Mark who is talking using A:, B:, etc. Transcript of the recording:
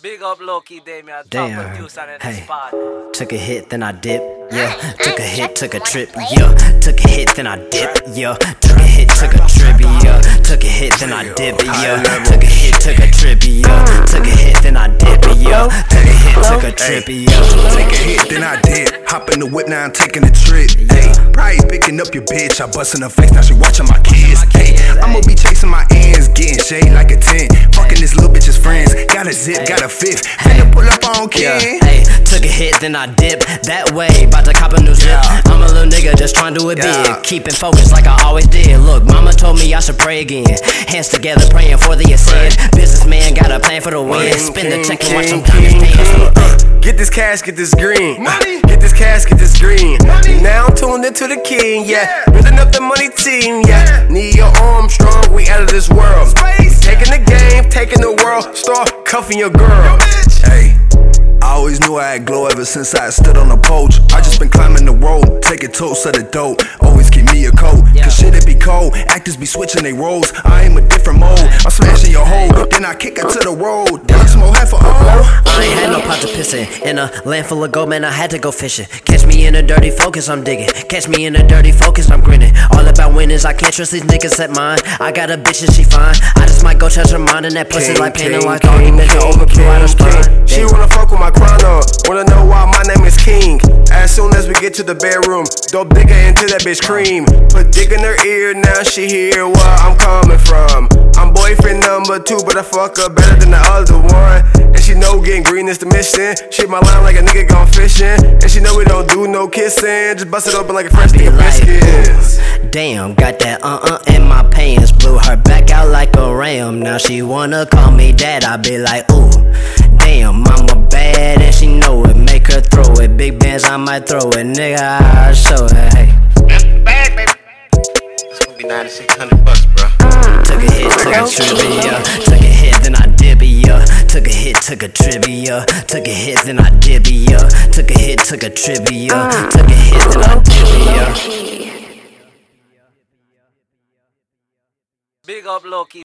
A: Big up Loki Damien, top
B: Damn.
A: producer in the
B: Hey.
A: spot.
B: Took a hit, then I dip. Yeah. Took a hit, took a trip. Yeah. Took a hit, then I dip. Yeah. Took a hit, took a trip. Yeah. Took a hit, then I dip. Yeah. Took a hit, took a trip. Yeah. Took a hit, then I dip. Yeah. Took a hit, took a trip. Yeah.
C: Take a hit, then I did. Hop in the whip, now I'm taking a trip. Hey, probably picking up your bitch. I bust in her face, now she watching my kids. Hey, I'ma be chasing my ends, getting shade like a 10. Zip, got a fifth. Finna pull up on
B: Yeah,
C: Ken.
B: hey, took a hit, then I dip that way. About to cop a new zip. I'm a little nigga just trying to do it
C: Yeah.
B: big. Keeping focused like I always did. Look, mama told me I should pray again. Hands together, praying for the ascend. Businessman got a plan for the win. Spin the check and watch some diamonds dance.
D: Uh, get this cash, get this green.
C: Uh, money.
D: Get this cash, get this green.
C: Money.
D: Now I'm tuned into the king, yeah.
C: Yeah.
D: Building up the money team, yeah.
C: Yeah.
D: Need your arm cuffing your girl.
B: Hey.
C: I always knew I had glow ever since I stood on the porch. I just been climbing the road, taking toast of the dope. Always keep me a coat, cause shit it be cold. Actors be switching they roles. I am a different mode. I'm smashing your hole, then I kick her to the road. Then I smoke half a all.
B: I ain't had no pot to piss in. In a land full of gold, man, I had to go fishing. Catch me in a dirty focus, I'm digging. Catch me in a dirty focus, I'm grinning. All about winners, I can't trust these niggas at mine. I got a bitch and she fine. I just might go touch her mind and that pussy like painting like all you bitches overflow out of spine.
D: She wanna fuck with my chrono. Wanna know why my name is King. As soon as we get to the bedroom, dope digger into that bitch cream. Put dick in her ear, now she hear where I'm coming from. I'm boyfriend number two, but I fuck her better than the other one. And she know getting green is the mission. Shit my line like a nigga gone fishing. And she know we don't do no kissing. Just bust it open like a fresh nigga
B: like,
D: biscuits.
B: Damn, got that uh uh in my pants. Blew her back out like a ram. Now she wanna call me dad. I be like, ooh, damn, mama bad and she know it. Make her throw it. Big bands, I might throw it. Nigga, I'll show it. Hey.
E: bag, baby. It's gonna be 9600 bucks, bro.
B: Took a hit, took a trivia. Took a Took a hit, took a trivia. Took a hit, then I dip ya. Took a hit, took a trivia. Took a hit, then I dip ya.
A: Big up Loki